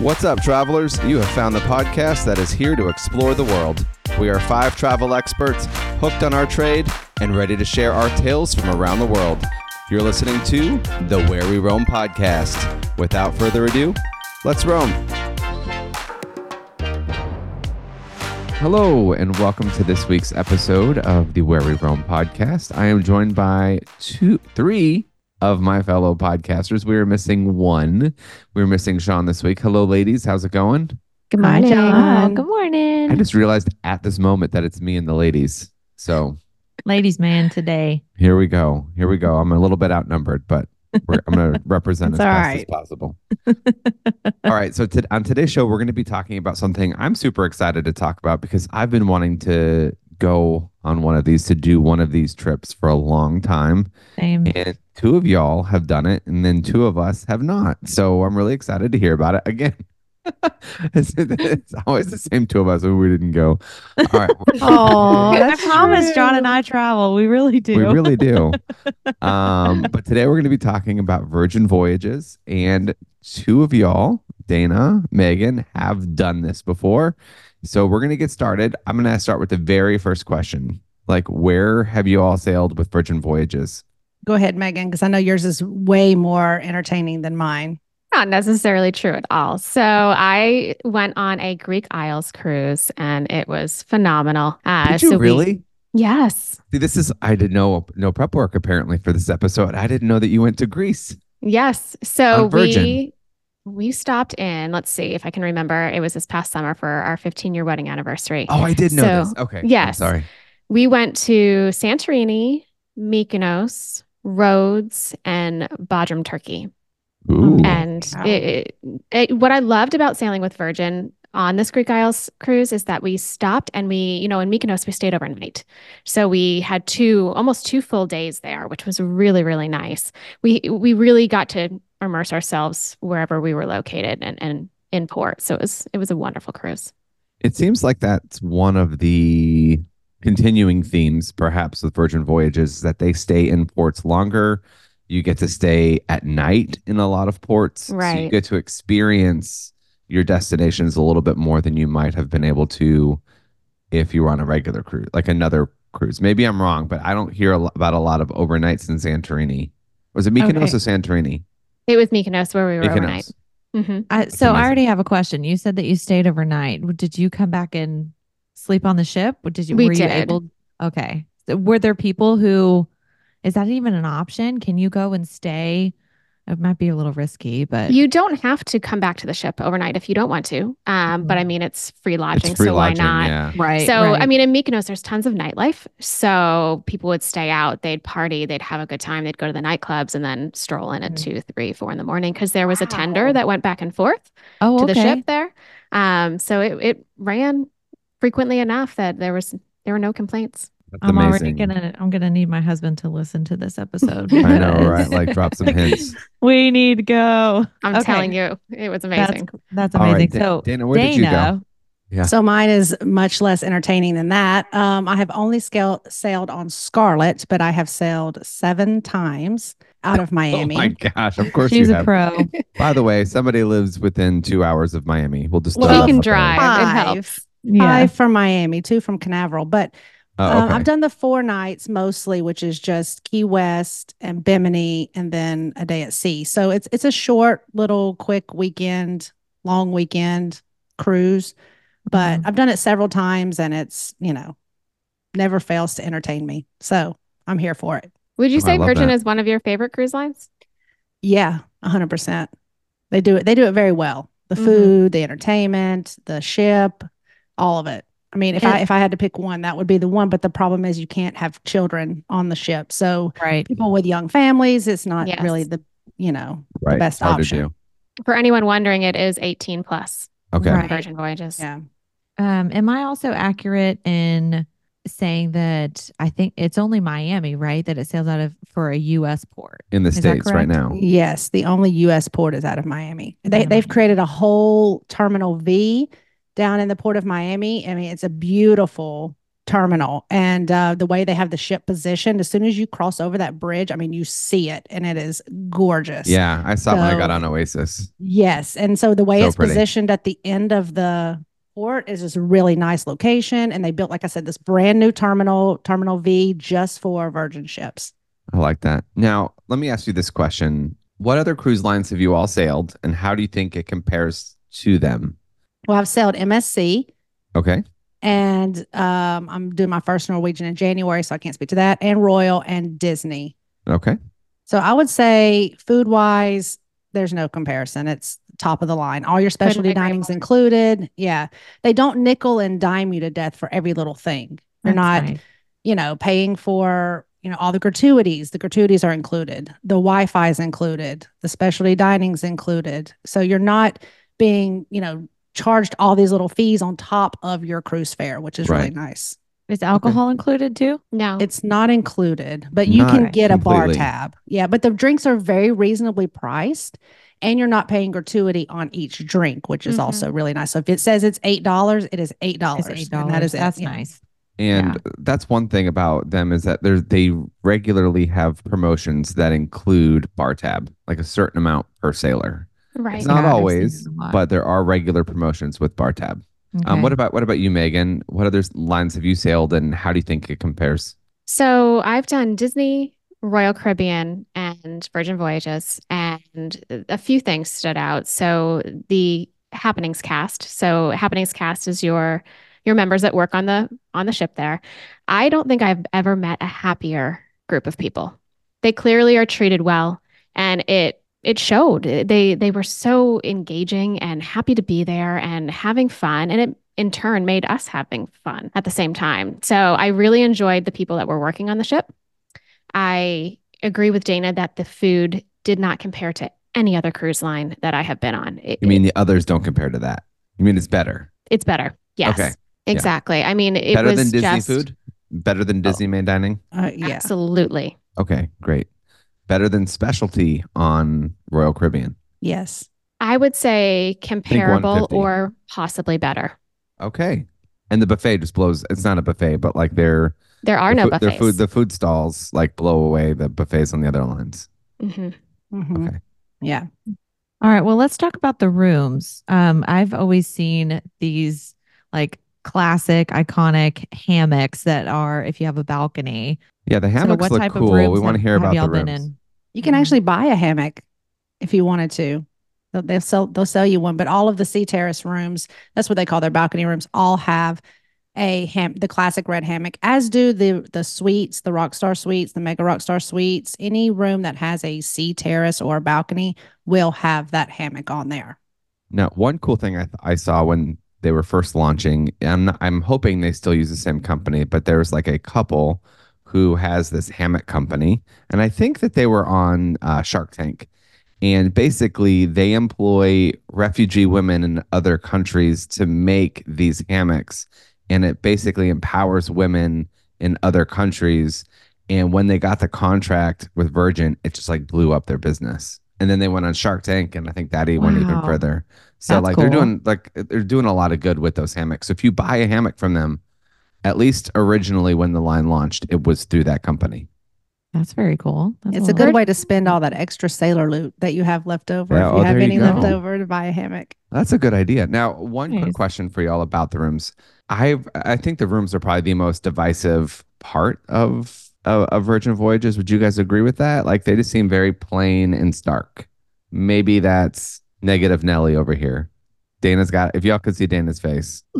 What's up, travelers? You have found the podcast that is here to explore the world. We are five travel experts hooked on our trade and ready to share our tales from around the world. You're listening to the Where We Roam podcast. Without further ado, let's roam. Hello, and welcome to this week's episode of the Where We Roam podcast. I am joined by two, three of my fellow podcasters. We are missing one. We're missing Sean this week. Hello, ladies. How's it going? Good Hi, morning. John. Good morning. I just realized at this moment that it's me and the ladies. So ladies man today. here we go. Here we go. I'm a little bit outnumbered, but we're, I'm going to represent as It's all best right. as possible. all right. So to, on today's show, we're going to be talking about something I'm super excited to talk about because I've been wanting to go on one of these, to do one of these trips for a long time. Same. And two of y'all have done it, and then two of us have not. So I'm really excited to hear about it again. it's, it's always the same two of us when we didn't go. All right. Oh, I promise John and I travel. We really do. We really do. um, but today we're going to be talking about Virgin Voyages, and two of y'all, Dana, Megan, have done this before. So we're going to get started. I'm going to start with the very first question. Like, where have you all sailed with Virgin Voyages? Go ahead, Megan, because I know yours is way more entertaining than mine. Not necessarily true at all. So I went on a Greek Isles cruise and it was phenomenal. Uh, Did you so we- really? yes. See, this is I did no no prep work apparently for this episode. I didn't know that you went to Greece. Yes. So Virgin. we we stopped in, let's see if I can remember. It was this past summer for our 15 year wedding anniversary. Oh, I did know So, this. Okay. I'm sorry. We went to Santorini, Mykonos, Rhodes, and Bodrum, Turkey. Ooh. And Wow. it, it, it, what I loved about sailing with Virgin on this Greek Isles cruise is that we stopped and we, you know, in Mykonos, we stayed overnight. So we had two, almost two full days there, which was really, really nice. We, we really got to immerse ourselves wherever we were located and, and in port. So it was, it was a wonderful cruise. It seems like that's one of the continuing themes, perhaps, with Virgin Voyages, that they stay in ports longer. You get to stay at night in a lot of ports. So you get to experience your destinations a little bit more than you might have been able to if you were on a regular cruise, like another cruise. Maybe I'm wrong, but I don't hear about a lot of overnights in Santorini. Was it Mykonos Okay. or Santorini? It was Mykonos where we were overnight. Mykonos. hmm I, so I already have a question. You said that you stayed overnight. Did you come back and sleep on the ship? Or Did you? We were you did. able? Okay. Were there people who? Is that even an option? Can you go and stay? It might be a little risky, but You don't have to come back to the ship overnight if you don't want to. Um, but I Mhm. mean, it's free lodging, It's free so lodging, why not? yeah. right. So, I mean, in Mykonos, there's tons of nightlife. So people would stay out, they'd party, they'd have a good time, they'd go to the nightclubs and then stroll in at Mhm. two, three, four in the morning because there was a tender that went back and forth oh, to okay. the ship there. Um, so it, it ran frequently enough that there was there were no complaints. That's I'm already gonna. I'm gonna need my husband to listen to this episode. I know, right? Like, drop some hints. we need to go. I'm Okay. telling you, it was amazing. That's that's All right, amazing. Da- so Dana, where Dana, did you go? Yeah. So mine is much less entertaining than that. Um, I have only scale, sailed on Scarlet, but I have sailed seven times out of Miami. Oh my gosh! Of course she's you a have. pro. By the way, somebody lives within two hours of Miami. We'll just. Well, throw She that can out there. drive. It helps. Five. Yeah. Five from Miami, two from Canaveral. But Oh, um. I've done the four nights mostly, which is just Key West and Bimini, and then a day at sea. So it's it's a short, little, quick weekend, long weekend cruise. But Mhm. I've done it several times, and it's you know never fails to entertain me. So I'm here for it. Would you Oh, say Virgin that. is one of your favorite cruise lines? Yeah, hundred percent. They do it. They do it very well. The Mhm. food, the entertainment, the ship, all of it. I mean, if I if I had to pick one, that would be the one. But the problem is you can't have children on the ship. So Right. people with young families, it's not Yes. really the you know right. best hard option. For anyone wondering, it is 18 plus Okay. Right. Virgin Voyages. yeah. Um, am I also accurate in saying that I think it's only Miami, right? That it sails out of for a U.S. port. In the Is states right now. Yes, the only U.S. port is out of Miami. They Out of they've created a whole terminal V down in the port of Miami. I mean, it's a beautiful terminal and uh, the way they have the ship positioned as soon as you cross over that bridge i mean you see it and it is gorgeous Yeah, I saw it when I got on Oasis. yes and so the way So it's pretty. positioned at the end of the port is just a really nice location and they built like i said this brand new terminal terminal v just for virgin ships I like that. Now, let me ask you this question. What other cruise lines have you all sailed and how do you think it compares to them? Well i've sailed msc Okay. and um, i'm doing my first norwegian in january so i can't speak to that and royal and disney Okay. So I would say food wise, there's no comparison. It's top of the line. All your specialty dining's included. Yeah. They don't nickel and dime you to death for every little thing. You're That's not, nice. you know, paying for, you know, all the gratuities. The gratuities are included. The Wi-Fi is included. The specialty dining's included. So you're not being, you know, charged all these little fees on top of your cruise fare, which is really nice. Is alcohol included too? No. It's not included, but you can Not get a bar tab. Yeah, but the drinks are very reasonably priced and you're not paying gratuity on each drink, which is Mhm. also really nice. So if it says it's $8, it is $8. It's eight And dollars. that is it. That's Yeah. nice. And that's one thing about them is that they they regularly have promotions that include bar tab, like a certain amount per sailor. Right. It's not Yeah, always, it a lot. but there are regular promotions with bar tab. Um, what about what about you, Megan? What other lines have you sailed, and how do you think it compares? So I've done Disney, Royal Caribbean, and Virgin Voyages, and a few things stood out. So the Happenings cast. So Happenings cast is your your members that work on the on the ship there. I don't think I've ever met a happier group of people. They clearly are treated well, and it it showed. They they were so engaging and happy to be there and having fun, and it in turn made us having fun at the same time. So I really enjoyed the people that were working on the ship. I agree with Dana that the food did not compare to any other cruise line that I have been on. It- You mean the others don't compare to that? You mean it's better? it's better. Yes. Okay. Yeah. Exactly. I mean, it better was than Disney just food? Better than Disney main dining? Uh, yeah. absolutely. Okay, great. Better than specialty on Royal Caribbean. Yes. I would say comparable or possibly better. Okay. And the buffet just blows. It's not a buffet, but like their There are the no food, buffets. their food, the food stalls like blow away the buffets on the other lines. Mhm. Mhm. Okay. Yeah. All right. Well, let's talk about the rooms. Um, I've always seen these like classic, iconic hammocks that are if you have a balcony. Yeah, the So hammocks what look type cool. of rooms We want to hear about y'all the been rooms. in? You can Mhm. actually buy a hammock if you wanted to. They'll, they'll sell they'll sell you one, but all of the sea terrace rooms, that's what they call their balcony rooms, all have a ham the classic red hammock, as do the the suites, the Rockstar suites, the Mega Rockstar suites. Any room that has a sea terrace or a balcony will have that hammock on there. Now, one cool thing I, th- I saw when they were first launching, I'm not, I'm hoping they still use the same company, but there was like a couple who has this hammock company, and I think that they were on uh, Shark Tank, and basically they employ refugee women in other countries to make these hammocks, and it basically empowers women in other countries. And when they got the contract with Virgin, it just like blew up their business. And then they went on Shark Tank, and I think that e- went even further. So That's like they're doing like they're doing a lot of good with those hammocks. So if you buy a hammock from them, at least originally when the line launched, it was through that company. That's very cool. That's It's a lot. good way to spend all that extra sailor loot that you have left over. Yeah, if oh, you have there you any go. left over to buy a hammock. That's a good idea. Now, one Nice. quick question for y'all about the rooms. I I think the rooms are probably the most divisive part of, of of Virgin Voyages. Would you guys agree with that? Like they just seem very plain and stark. Maybe that's negative Nelly over here. Dana's got. If y'all could see Dana's face,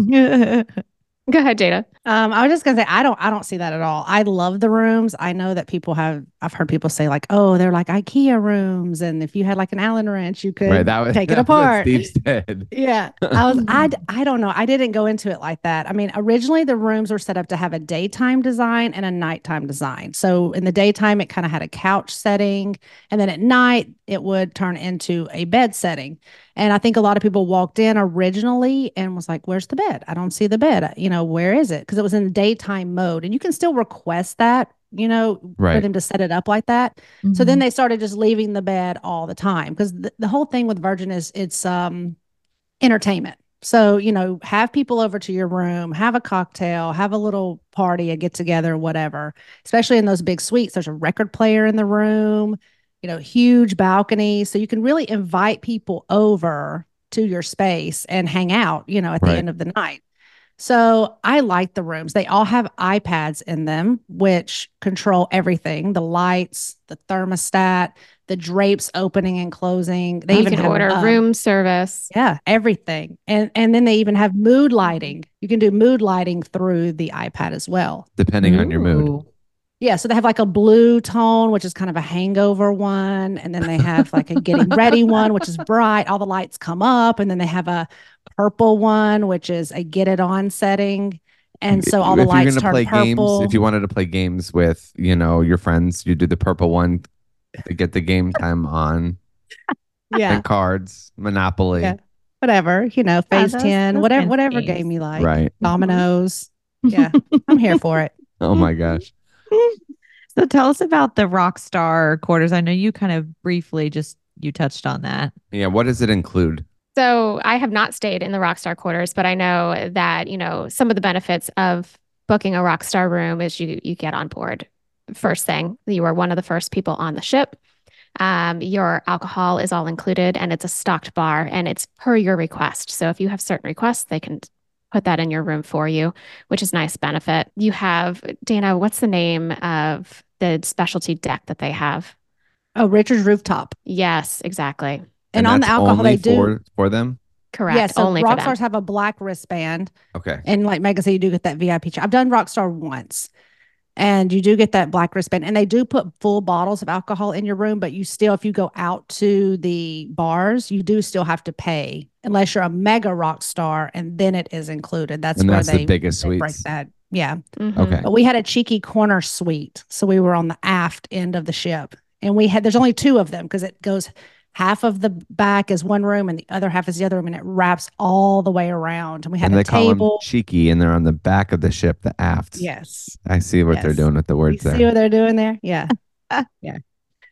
Go ahead, Dana. Um, I was just gonna say I don't I don't see that at all. I love the rooms. I know that people have I've heard people say like, oh, they're like IKEA rooms, and if you had like an Allen wrench, you could right? That was take it that was apart. Steve said. Yeah, I was I I don't know. I didn't go into it like that. I mean, originally the rooms were set up to have a daytime design and a nighttime design. So in the daytime, it kind of had a couch setting, and then at night it would turn into a bed setting. And I think a lot of people walked in originally and was like, "Where's the bed? I don't see the bed. You know, where is it?" Because it was in the daytime mode, and you can still request that. You know, for them to set it up like that. So Mm-hmm. then they started just leaving the bed all the time because the, the whole thing with Virgin is it's um entertainment. So, you know, have people over to your room, have a cocktail, have a little party, a get together, whatever. Especially in those big suites, there's a record player in the room, you know, huge balcony. So you can really invite people over to your space and hang out, you know, at Right. the end of the night. So I like the rooms. They all have iPads in them, which control everything the lights, the thermostat, the drapes opening and closing. They you even can have order um, room service. yeah, everything. And and then they even have mood lighting. You can do mood lighting through the iPad as well. depending on your mood. Yeah, so they have like a blue tone, which is kind of a hangover one, and then they have like a getting ready one, which is bright. All the lights come up, and then they have a purple one, which is a get it on setting. And so all the if lights you're gonna turn play purple. games, if you wanted to play games with, you know, your friends, you do the purple one to get the game time on. yeah, And cards, Monopoly. Yeah. whatever, you know, Yeah, phase 10, those whatever, whatever games. game you like. Right. Dominoes. Yeah, I'm here for it. Oh my gosh. So tell us about the rock star quarters. I know you kind of briefly just you touched on that. Yeah. What does it include? So I have not stayed in the rock star quarters, but I know that, you know, some of the benefits of booking a rock star room is you you get on board first thing. You are one of the first people on the ship. Um, your alcohol is all included and it's a stocked bar and it's per your request. So if you have certain requests, they can put that in your room for you, which is nice benefit. You have Dana, what's the name of the specialty deck that they have? Oh, Richard's rooftop. Yes, exactly. And, on the alcohol, only they do. for, for them. Correct. Yeah, so Only for them. Rockstars have a black wristband. Okay. And like Megan said, you do get that VIP. check. I've done Rockstar once, and you do get that black wristband. And they do put full bottles of alcohol in your room, but you still, if you go out to the bars, you do still have to pay unless you're a mega rock star, and then it is included. That's and where that's they, the biggest they break suites. that. Yeah, Mhm. Okay. but we had a cheeky corner suite, so we were on the aft end of the ship, and we had there's only two of them because it goes. Half of the back is one room and the other half is the other room, and it wraps all the way around. And we had And a they call them table. cheeky, and they're on the back of the ship, the aft. Yes. I see what they're doing with the You words see what they're doing there? Yeah. yeah.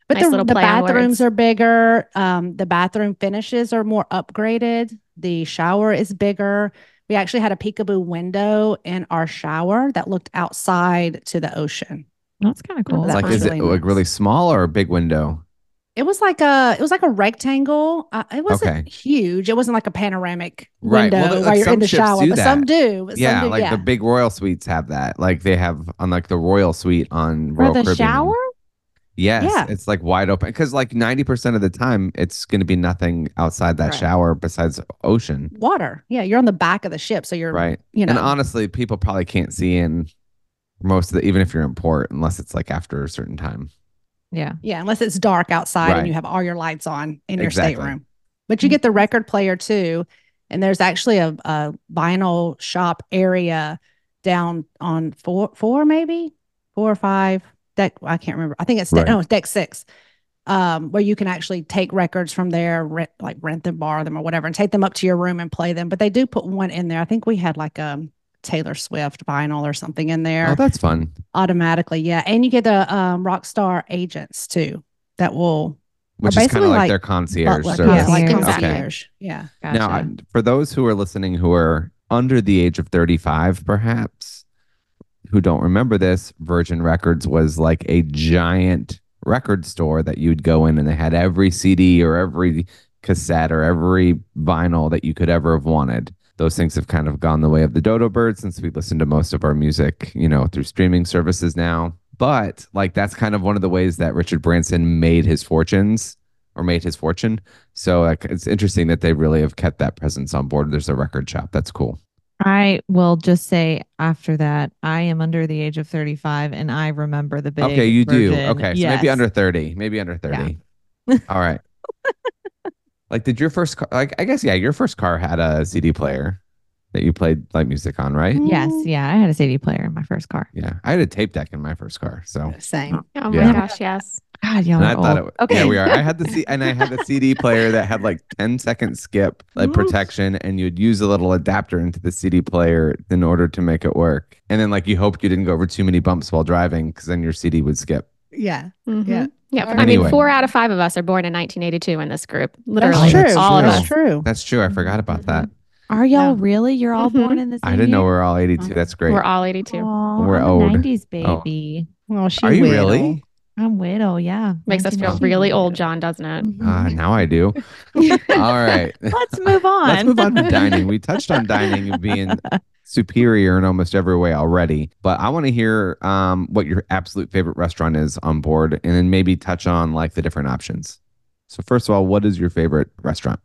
But Nice the, the bathrooms are bigger. Um, the bathroom finishes are more upgraded. The shower is bigger. We actually had a peekaboo window in our shower that looked outside to the ocean. That's kind of cool. That like, was is it really like really small or a big window? It was like a it was like a rectangle. Uh, it wasn't Okay. huge. It wasn't like a panoramic Right. Well, window like you're some in the shower, do but that. some do. but some yeah, do, like the big royal suites have that. Like they have on like the royal suite on Royal the Caribbean. shower? Yes, Yeah. it's like wide open because like ninety percent of the time it's going to be nothing outside that Right. shower besides ocean, water. Yeah, you're on the back of the ship, so you're right? you know And honestly, people probably can't see in most of the even if you're in port unless it's like after a certain time. Yeah. Yeah, unless it's dark outside Right. and you have all your lights on in your Exactly. stateroom. But you get the record player too. And there's actually a, a vinyl shop area down on four, four maybe four or five deck. I can't remember. I think it's Right. no, it's deck six, um, where you can actually take records from there, rent, like rent them, borrow them, or whatever, and take them up to your room and play them. But they do put one in there. I think we had like a Taylor Swift vinyl or something in there Oh, that's fun. automatically. Yeah, and you get the um, Rockstar agents too that will Which is kind of like, like- their concierge like, service. yeah, like Concierge. Okay. Yeah. Gotcha. Now, for those who are listening who are under the age of 35, perhaps, who don't remember this, Virgin Records was like a giant record store that you'd go in and they had every CD or every cassette or every vinyl that you could ever have wanted. Those things have kind of gone the way of the dodo bird since we listen to most of our music, you know, through streaming services now. But like that's kind of one of the ways that Richard Branson made his fortunes or made his fortune. So like, it's interesting that they really have kept that presence on board. There's a record shop. That's cool. I will just say after that, I am under the age of 35 and I remember the big. okay, you do. Okay, so maybe Yes. under 30. Maybe under 30. All right. like, did your first car, like, I guess, yeah, your first car had a CD player that you played like music on, right? Yes. Yeah. I had a CD player in my first car. Yeah. I had a tape deck in my first car. So, Same. Oh, oh Yeah. my gosh, yes. God, y'all and are I thought old. it, okay. yeah, we are. I had the C, and I had the CD player that had like 10 second skip, like protection, and you'd use a little adapter into the CD player in order to make it work. And then, like, you hoped you didn't go over too many bumps while driving because then your CD would skip. Yeah. Mhm. Yeah. Yeah. Alright. I mean, four out of five of us are born in 1982 in this group. That's Literally, true. all of That's us. true. That's true. I forgot about Mm-hmm. that. Are y'all Yeah. really? You're all born Mhm. in this. I didn't know we're all 82. That's great. We're all 82. Aw, We're I'm old. a 90s Oh. baby. Well, she Are you will. really? I'm widow, yeah. Makes us feel really old. John, doesn't it? Uh, Mhm. now I do. All right. Let's move on. Let's move on to dining. We touched on dining being superior in almost every way already, but I want to hear um, what your absolute favorite restaurant is on board and then maybe touch on like the different options. So, first of all, what is your favorite restaurant?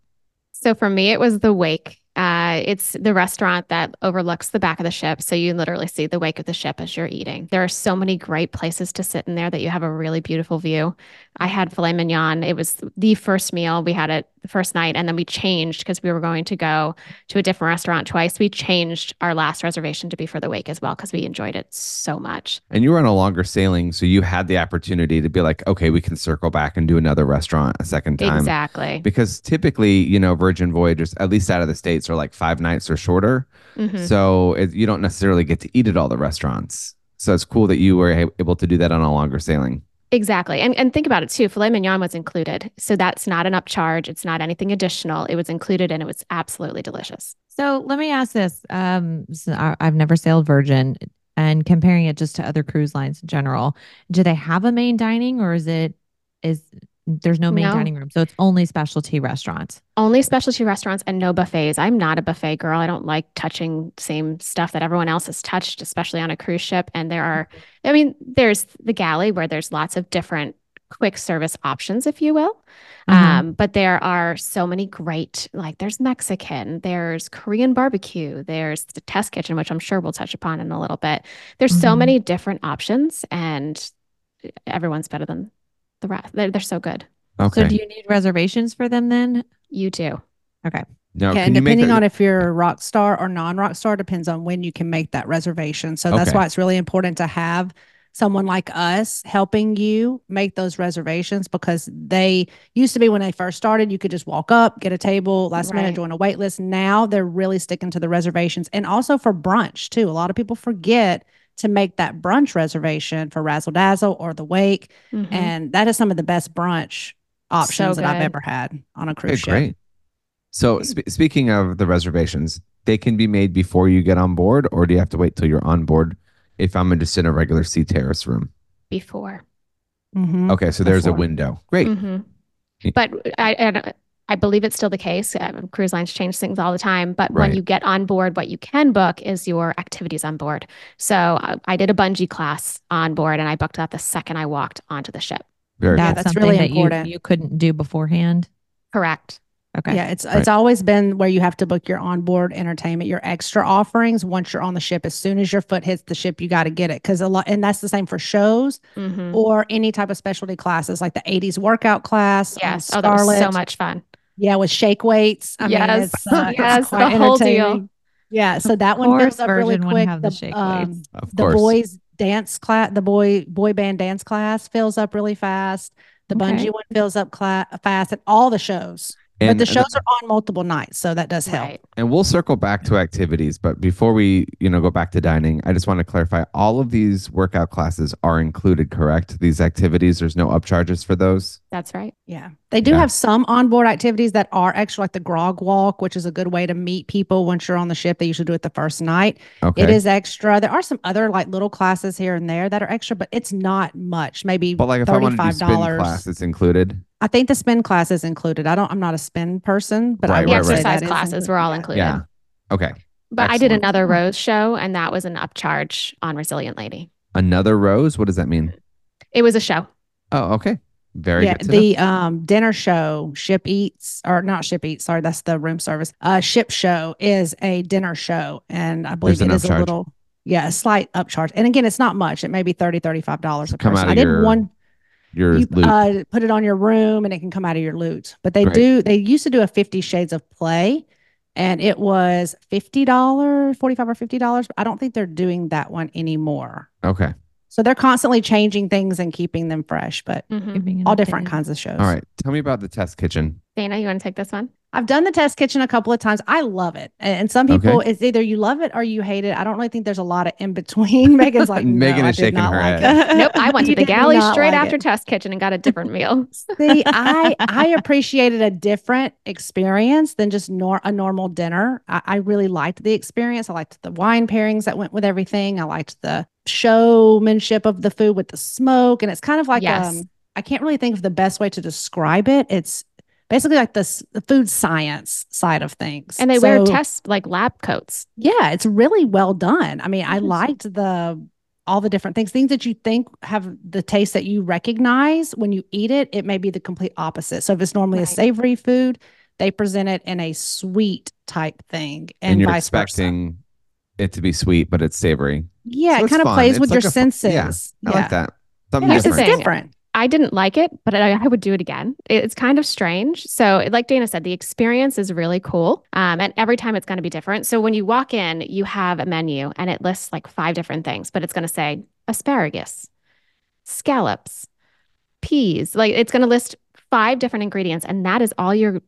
So for me, it was the Wake. Uh, it's the restaurant that overlooks the back of the ship. So you literally see the wake of the ship as you're eating. There are so many great places to sit in there that you have a really beautiful view. I had filet mignon. It was the first meal. We had it the first night, and then we changed because we were going to go to a different restaurant twice. We changed our last reservation to be for the Wake as well because we enjoyed it so much. And you were on a longer sailing, so you had the opportunity to be like, okay, we can circle back and do another restaurant a second time. Exactly. Because typically, you know, Virgin Voyagers, at least out of the States, are like five nights or shorter. Mhm. So it, you don't necessarily get to eat at all the restaurants. So it's cool that you were able to do that on a longer sailing. Exactly. And and think about it too. Filet mignon was included. So that's not an upcharge. It's not anything additional. It was included and it was absolutely delicious. So let me ask this. Um, so I've never sailed Virgin and comparing it just to other cruise lines in general, do they have a main dining or is it is there's no main No. dining room? So it's only specialty restaurants. Only specialty restaurants and no buffets. I'm not a buffet girl. I don't like touching same stuff that everyone else has touched, especially on a cruise ship. And there are, I mean, there's the galley where there's lots of different quick service options, if you will. Mhm. Um, but there are so many great, like there's Mexican, there's Korean barbecue, there's the test kitchen, which I'm sure we'll touch upon in a little bit. There's so Mhm. many different options, and everyone's better than the rest. They're, they're so good. Okay. So do you need reservations for them then? You do. Okay. now, Yeah, can and depending a- on if you're a rock star or non-rock star, depends on when you can make that reservation. So that's Okay. why it's really important to have someone like us helping you make those reservations because they used to be when they first started, you could just walk up, get a table, last minute Right. join a wait list. Now they're really sticking to the reservations and also for brunch too. A lot of people forget to make that brunch reservation for Razzle Dazzle or the Wake, Mhm. and that is some of the best brunch options that I've ever had on a cruise Okay, ship. great. So sp- speaking of the reservations, they can be made before you get on board, or do you have to wait till you're on board? If I'm just in a regular sea terrace room. before. Mhm. Okay, so there's a window. Great. Mhm. But I, I, I believe it's still the case. Um, cruise lines change things all the time. But when you get on board, what you can book is your activities on board. So uh, I did a bungee class on board, and I booked that the second I walked onto the ship. Very Yeah, cool. that's something really that you- important. You, couldn't do beforehand. Correct. Okay. Yeah, it's Right. it's always been where you have to book your onboard entertainment, your extra offerings once you're on the ship. As soon as your foot hits the ship, you got to get it because a lot, and that's the same for shows Mhm. or any type of specialty classes like the '80s workout class. on Yes. Oh, that was so much fun. Yeah, with shake weights. I Yes. mean, it's, uh, it's Yes, the whole deal. Yeah, so that one course fills up really quick. have the The, shake um, weights. Of the boys dance class, the boy boy band dance class fills up really fast. The Okay. bungee one fills up cla- fast at all the shows. And, but the shows are on multiple nights, so that does help. Right. and we'll circle back to activities, but before we, you know, go back to dining, I just want to clarify all of these workout classes are included, correct? These activities, there's no upcharges for those. That's right. Yeah. They do Yeah. have some onboard activities that are extra, like the grog walk, which is a good way to meet people once you're on the ship. They usually do it the first night. Okay. It is extra. There are some other like little classes here and there that are extra, but it's not much. Maybe But like if I want to do spin $35. class, it's included. I think the spin class is included. I don't I'm not a spin person, but I Right, The would right, say right. exercise classes were all included. Yeah. Okay. But I did another Rose show, and that was an upcharge on Resilient Lady. Another rose. What does that mean? It was a show. Oh, okay. Very yeah, good. to know. the um dinner show, Ship Eats, or not Ship Eats, sorry, that's the room service. Uh Ship Show is a dinner show, and I believe There's it an is upcharge. a little yeah, a slight upcharge. And again, it's not much. It may be 30 $35 a Come person. out I did your one Your you loot. uh put it on your room and it can come out of your loot. But they Great. do they used to do a 50 shades of play and it was $50, 45 or $50. I don't think they're doing that one anymore. okay. So they're constantly changing things and keeping them fresh, but Mhm. All different kinds of shows. All right. Tell me about the test kitchen. Dana, you want to take this one? I've done the test kitchen a couple of times. I love it. And and some people, it's either you love it or you hate it. I don't really think there's a lot of in between. Megan's like, Megan no, is I did shaking not her like head. it. Nope, I went to the galley straight like after it. test kitchen and got a different meal. See, I I appreciated a different experience than just nor a normal dinner. I, I really liked the experience. I liked the wine pairings that went with everything. I liked the showmanship of the food with the smoke, and it's kind of like Yes. um. I can't really think of the best way to describe it. It's basically like the, s- the food science side of things, And they wear So- test like lab coats. yeah, it's really well done. I mean, I liked the all the different things, things that you think have the taste that you recognize when you eat it, it may be the complete opposite. So if it's normally Right. a savory food, they present it in a sweet type thing and, And, you're vice versa. expecting it to be sweet, but it's savory. Yeah, So it kind of plays It's with like your a fu- yeah, senses. I like that. Something Yeah, Here's the it's different. Thing. different. I didn't like it, but I, I would do it again. It- It's kind of strange. So, like Dana said, the experience is really cool. Um, and every time it's going to be different. So, when you walk in, you have a menu and it lists like five different things, but it's going to say asparagus, scallops, peas. Like it's going to list five different ingredients. And that is all you're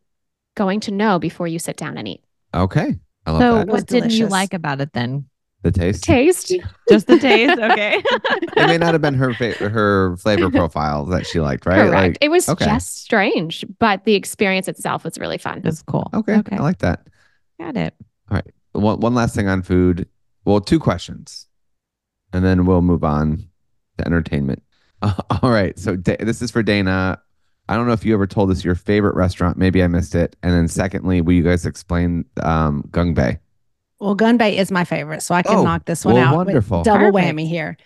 going to know before you sit down and eat. Okay. I love So that. what didn't you like about it then? The taste. Taste. Just the taste? Okay. It may not have been her fa- her flavor profile that she liked, right? Correct. Like, it was okay. just strange, but the experience itself was really fun. It's cool. okay, Okay. I like that. Got it. All right. One one last thing on food. Well, two questions, and then we'll move on to entertainment. all right. So Da- this is for Dana. I don't know if you ever told us your favorite restaurant. Maybe I missed it. And then secondly, will you guys explain um, Gunbae? Well, Gunbae is my favorite, so I can Oh, knock this one well, out. with wonderful. double Perfect. whammy here.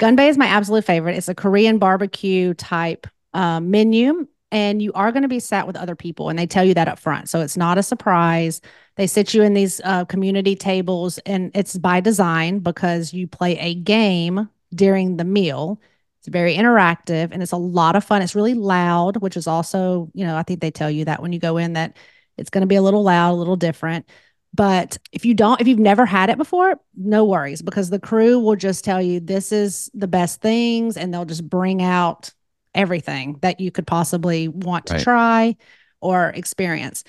Gunbae is my absolute favorite. It's a Korean barbecue type um, menu, and you are going to be sat with other people, and they tell you that up front, so it's not a surprise. They sit you in these uh, community tables, and it's by design because you play a game during the meal. It's very interactive and it's a lot of fun. It's really loud, which is also, you know, I think they tell you that when you go in that it's going to be a little loud, a little different. But if you don't, if you've never had it before, no worries because the crew will just tell you this is the best things and they'll just bring out everything that you could possibly want to Right. try or experience.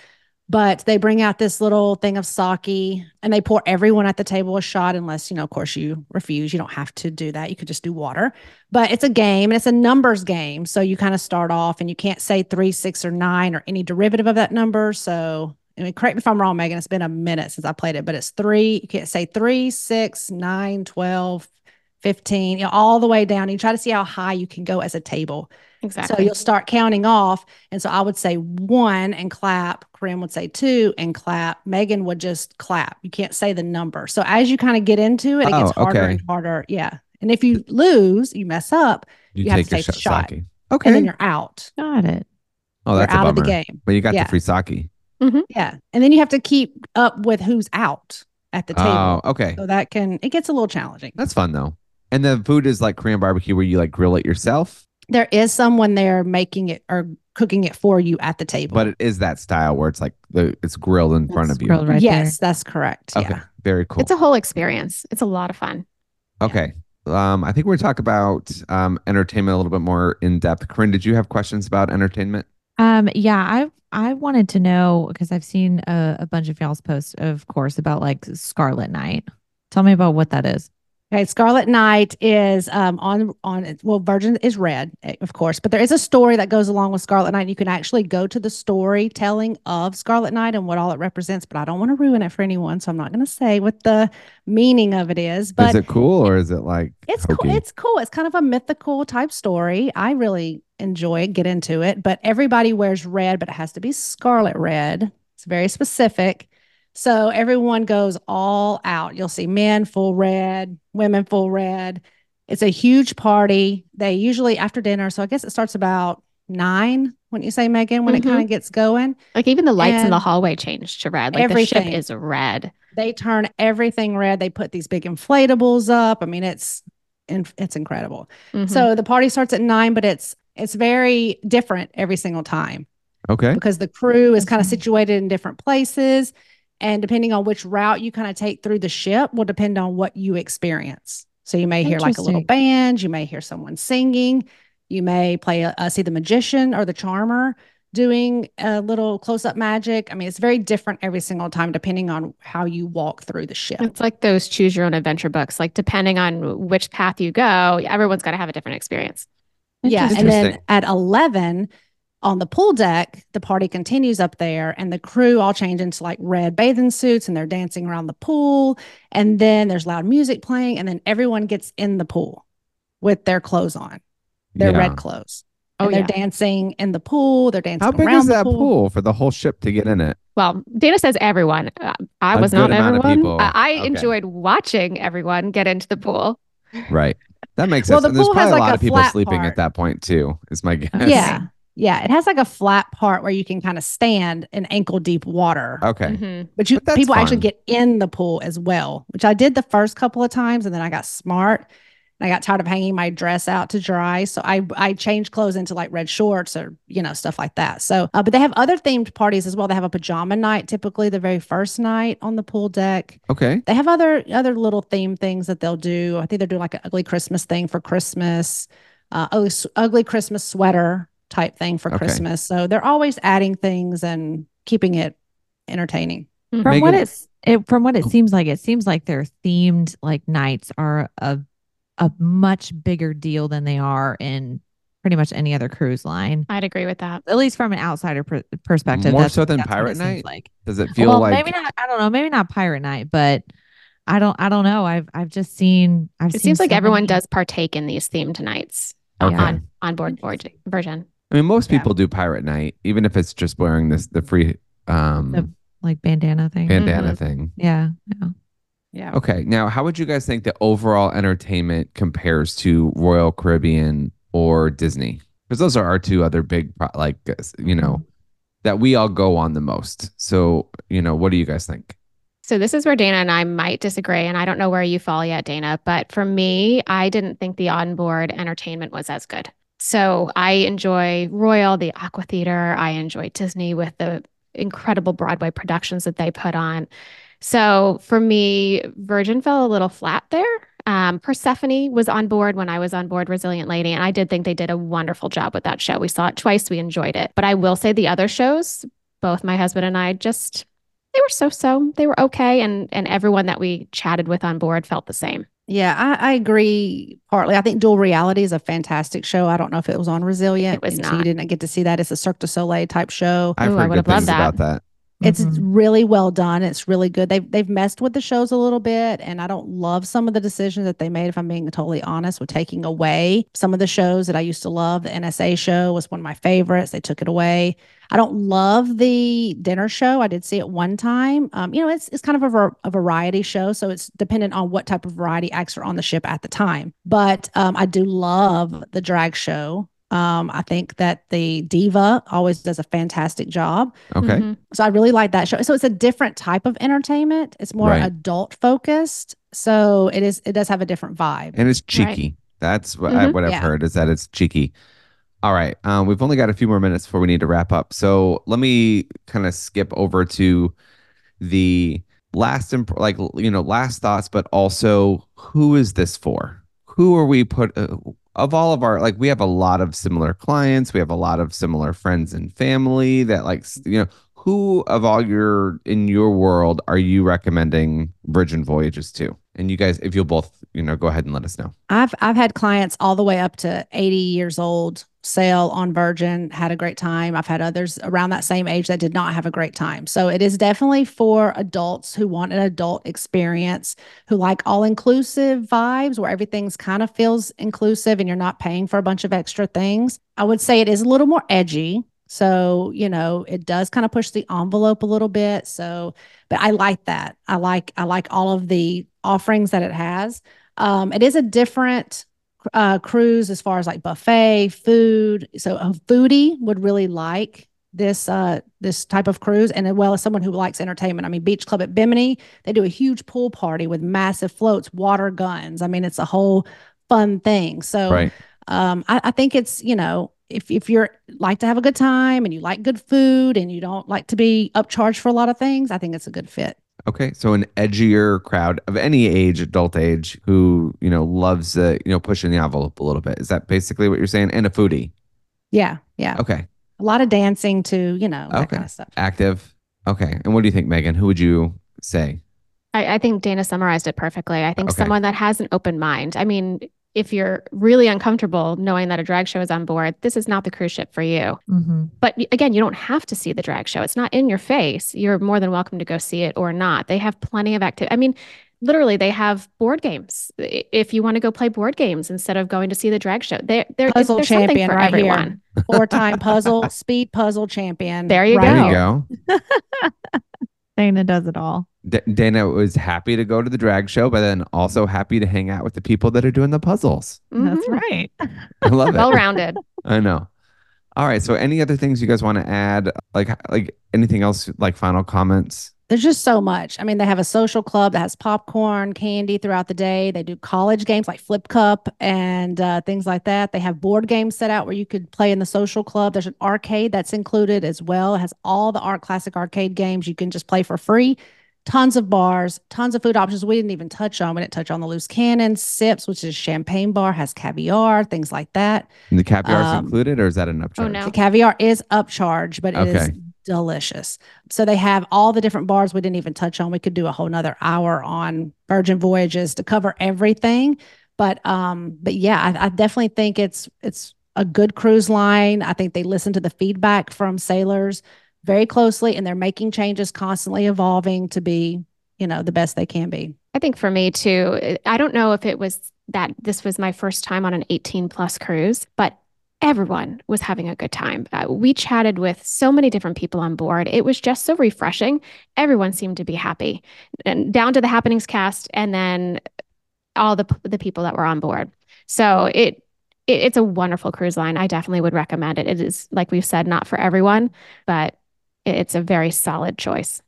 But they bring out this little thing of sake and they pour everyone at the table a shot, unless, you know, of course, you refuse. You don't have to do that. You could just do water. But it's a game and it's a numbers game. So you kind of start off and you can't say three, six, or nine or any derivative of that number. So I mean, correct me if I'm wrong, Megan. It's been a minute since I played it, but it's three. You can't say three, six, nine, 12, 15, you know, all the way down. You try to see how high you can go as a table. Exactly. So you'll start counting off. And so I would say one and clap. Corinne would say two and clap. Megan would just clap. You can't say the number. So as you kind of get into it, it gets Oh, harder okay. and harder. Yeah. And if you lose, you mess up, You, You have take to your take the sh- shot. sake. and Okay. then you're out. Got it. oh, You're that's a out of the game. But you got Yeah. the free sake. Yeah. And then you have to keep up with who's out at the table. Oh, okay. So that can, it gets a little challenging. That's fun though. And the food is like Korean barbecue where you like grill it yourself, There is someone there making it or cooking it for you at the table. but it is that style where it's like the it's grilled in front of you. right yes, that's correct. Okay. Yeah. Very cool. It's a whole experience. It's a lot of fun. okay. Um, I think we're going to talk about um entertainment a little bit more in depth. Corinne, did you have questions about entertainment? Um, yeah, I I wanted to know because I've seen a, a bunch of y'all's posts, of course, about like Scarlet Night. Tell me about what that is. Okay, Scarlet Night is um, on on well, Virgin is red, eh, of course, but there is a story that goes along with Scarlet Night. You can actually go to the storytelling of Scarlet Night and what all it represents, but I don't want to ruin it for anyone, so I'm not going to say what the meaning of it is. But is it cool or is it like it's cool. It's cool. It's kind of a mythical type story. I really enjoy it, get into it. But everybody wears red, but it has to be scarlet red. It's very specific. So everyone goes all out. You'll see men full red, women full red. It's a huge party. They usually after dinner. So I guess it starts about nine, wouldn't you say, Megan, when it Mhm. kind of gets going? Like even the lights in the hallway change to red. Like everything. the ship is red. They turn everything red. They put these big inflatables up. I mean, it's it's incredible. Mhm. So the party starts at nine, but it's it's very different every single time okay. because the crew is kind of situated in different places. And depending on which route you kind of take through the ship will depend on what you experience. So you may hear like a little band, you may hear someone singing, you may play a, uh, see the magician or the charmer doing a little close up magic. I mean, it's very different every single time depending on how you walk through the ship. It's like those choose your own adventure books. Like depending on which path you go, everyone's got to have a different experience. Yeah. And then at 11 on the pool deck, the party continues up there and the crew all change into like red bathing suits and they're dancing around the pool. And then there's loud music playing. And then everyone gets in the pool with their clothes on, their Yeah. red clothes. Oh, and they're yeah. dancing in the pool. They're dancing How big around is the that pool. for the whole ship to get in it? Well, Dana says everyone. Uh, I A was not everyone. people. Uh, I Okay. enjoyed watching everyone get into the pool. Right. That makes sense. Well, sense. the and there's pool has, probably a like, lot a of people sleeping part. at that point too, is my guess. Yeah. Yeah. It has like a flat part where you can kind of stand in ankle deep water. Okay. Mhm. But you But that's people actually get in the pool as well, which I did the first couple of times and then I got smart. And I got tired of hanging my dress out to dry. So I I changed clothes into like red shorts or you know stuff like that. So uh, but they have other themed parties as well. They have a pajama night typically the very first night on the pool deck. Okay. They have other other little theme things that they'll do. I think they're doing like an ugly Christmas thing for Christmas, uh, ugly, ugly Christmas sweater type thing for Okay. Christmas. So they're always adding things and keeping it entertaining. Mm-hmm. From Megan- what it's it, from what it seems like, it seems like their themed like nights are a a much bigger deal than they are in pretty much any other cruise line. I'd agree with that. At least from an outsider per- perspective. More that's- so than that's what it Pirate Night? Like. Does it feel well, like maybe not. I don't know. Maybe not pirate night, but I don't. I don't know. I've I've just seen. I've It seen seems like so everyone many- does partake in these themed nights Okay. on on board Voyage- version. I mean most Yeah. people do pirate night, even if it's just wearing this the free um The- like bandana thing. bandana Mhm. thing. Yeah. yeah. Yeah. Okay. Now, how would you guys think the overall entertainment compares to Royal Caribbean or Disney? Because those are our two other big, like, you know, that we all go on the most. So, you know, what do you guys think? So this is where Dana and I might disagree, and I don't know where you fall yet, Dana. But for me, I didn't think the onboard entertainment was as good. So I enjoy Royal, the Aqua Theater. I enjoy Disney with the incredible Broadway productions that they put on. So for me, Virgin fell a little flat there. Um, Persephone was on board when I was on board Resilient Lady, and I did think they did a wonderful job with that show. We saw it twice, we enjoyed it. But I will say the other shows, both my husband and I just they were so-so. They were okay, and and everyone that we chatted with on board felt the same. Yeah, I, I agree partly. I think Dual Reality is a fantastic show. I don't know if it was on Resilient. It was so not. you didn't get to see that. It's a Cirque du Soleil type show. I've Ooh, I heard would've good things loved that. about that. It's Mhm. really well done. It's really good. They've they've messed with the shows a little bit, and I don't love some of the decisions that they made. If I'm being totally honest, with taking away some of the shows that I used to love. The NSA show was one of my favorites. They took it away. I don't love the dinner show. I did see it one time. Um, you know, it's it's kind of a, a variety show, so it's dependent on what type of variety acts are on the ship at the time. But um, I do love the drag show. Um, I think that the diva always does a fantastic job. Okay. Mhm. So I really like that show. So it's a different type of entertainment. It's more Right. adult focused. So it is. It does have a different vibe. And it's cheeky. That's what, I, Mhm. what I've Yeah. heard is that it's cheeky. All right. Um, we've only got a few more minutes before we need to wrap up. So let me kind of skip over to the last, imp- like, you know, last thoughts, but also who is this for? Who are we put uh, of all of our, like, we have a lot of similar clients. We have a lot of similar friends and family that, like, you know, who of all your in your world are you recommending Virgin Voyages to? And you guys, if you'll both, you know, go ahead and let us know. I've I've had clients all the way up to 80 years old sail on Virgin, had a great time. I've had others around that same age that did not have a great time. So it is definitely for adults who want an adult experience, who like all inclusive vibes where everything's kind of feels inclusive and you're not paying for a bunch of extra things. I would say it is a little more edgy. So, you know, it does kind of push the envelope a little bit. So, but I like that. I like I like all of the offerings that it has. Um, it is a different uh, cruise as far as like buffet, food. So a foodie would really like this uh this type of cruise and as well as someone who likes entertainment. I mean, Beach Club at Bimini, they do a huge pool party with massive floats, water guns. I mean, it's a whole fun thing. So Right. um, I, I think it's you know if if you're like to have a good time and you like good food and you don't like to be upcharged for a lot of things, I think it's a good fit. Okay, so an edgier crowd of any age, adult age, who you know loves the you know pushing the envelope a little bit. Is that basically what you're saying? And a foodie. Yeah, yeah. Okay, A lot of dancing too, you know, that Okay. kind of stuff. Active. Okay. And what do you think, Megan? Who would you say? I, I think Dana summarized it perfectly. I think Okay. someone that has an open mind. I mean, if you're really uncomfortable knowing that a drag show is on board, this is not the cruise ship for you. Mhm. But again, you don't have to see the drag show. It's not in your face. You're more than welcome to go see it or not. They have plenty of activity. I mean, literally, they have board games. If you want to go play board games instead of going to see the drag show, there, there, Puzzle there's something champion for right here. everyone. Four time puzzle, speed puzzle champion. There you right There go. you go. Dana does it all. D- Dana was happy to go to the drag show, but then also happy to hang out with the people that are doing the puzzles. That's Mhm. right. I love it. Well rounded. I know. All right. So, any other things you guys want to add? Like, like anything else? Like final comments? There's just so much. I mean, they have a social club that has popcorn, candy throughout the day. They do college games like Flip Cup and uh, things like that. They have board games set out where you could play in the social club. There's an arcade that's included as well. It has all the art classic arcade games you can just play for free. Tons of bars, tons of food options. We didn't even touch on. We didn't touch on the loose cannon, sips, which is champagne bar, has caviar, things like that. And the caviar's Um, included, or is that an upcharge? Oh, no. The caviar is upcharge, but it is Okay. delicious. So they have all the different bars we didn't even touch on. We could do a whole nother hour on Virgin Voyages to cover everything. But um, but yeah, I, I definitely think it's it's a good cruise line. I think they listen to the feedback from sailors very closely and they're making changes constantly evolving to be, you know, the best they can be. I think for me too, I- don't know if it was that this was my first time on an 18 plus cruise, but everyone was having a good time. Uh, we chatted with so many different people on board. It was just so refreshing. Everyone seemed to be happy, and down to the happenings cast, and then all the the people that were on board. So it, it it's a wonderful cruise line. I definitely would recommend it. It is like we've said, not for everyone, but it's a very solid choice.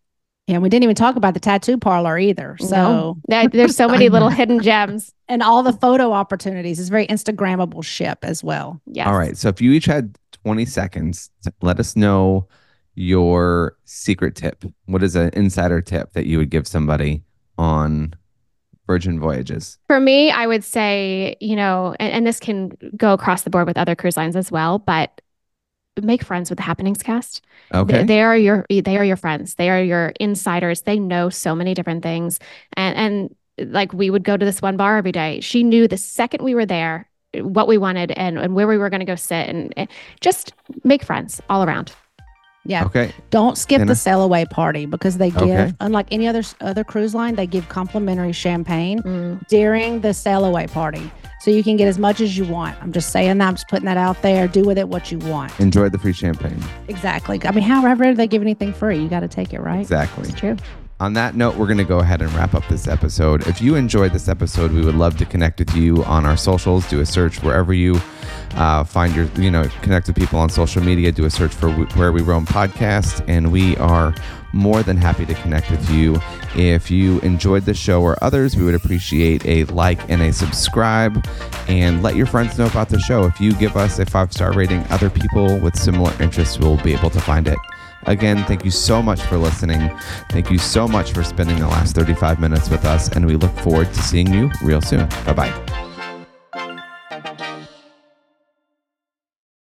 And we didn't even talk about the tattoo parlor either. So No. There's so many little hidden gems. and all the photo opportunities. It's very Instagrammable ship as well. Yeah. All right. So, if you each had 20 seconds, let us know your secret tip. What is an insider tip that you would give somebody on Virgin Voyages? For me, I would say, you know, and, and this can go across the board with other cruise lines as well, but make friends with the happenings cast. They- Okay. They, are your they are your friends. They are your insiders. They know so many different things. And and like we would go to this one bar every day. She knew the second we were there what we wanted and, and where we were going to go sit and, and just make friends all around. Yeah. Okay. Don't skip Anna? the sail away party because they give, Okay. unlike any other other cruise line, they give complimentary champagne Mm. during the sail away party. So you can get as much as you want. I'm just saying that. I'm just putting that out there. Do with it what you want. Enjoy the free champagne. Exactly. I mean, however they give anything free, you got to take it, right? Exactly. It's true. On that note, we're going to go ahead and wrap up this episode. If you enjoyed this episode, we would love to connect with you on our socials. Do a search wherever you uh, find your, you know, connect with people on social media. Do a search for Where We Roam podcast, and we are more than happy to connect with you. If you enjoyed the show or others, we would appreciate a like and a subscribe, and let your friends know about the show. If you give us a five star rating, other people with similar interests will be able to find it. Again, thank you so much for listening. Thank you so much for spending the last 35 minutes with us, and we look forward to seeing you real soon. Bye bye.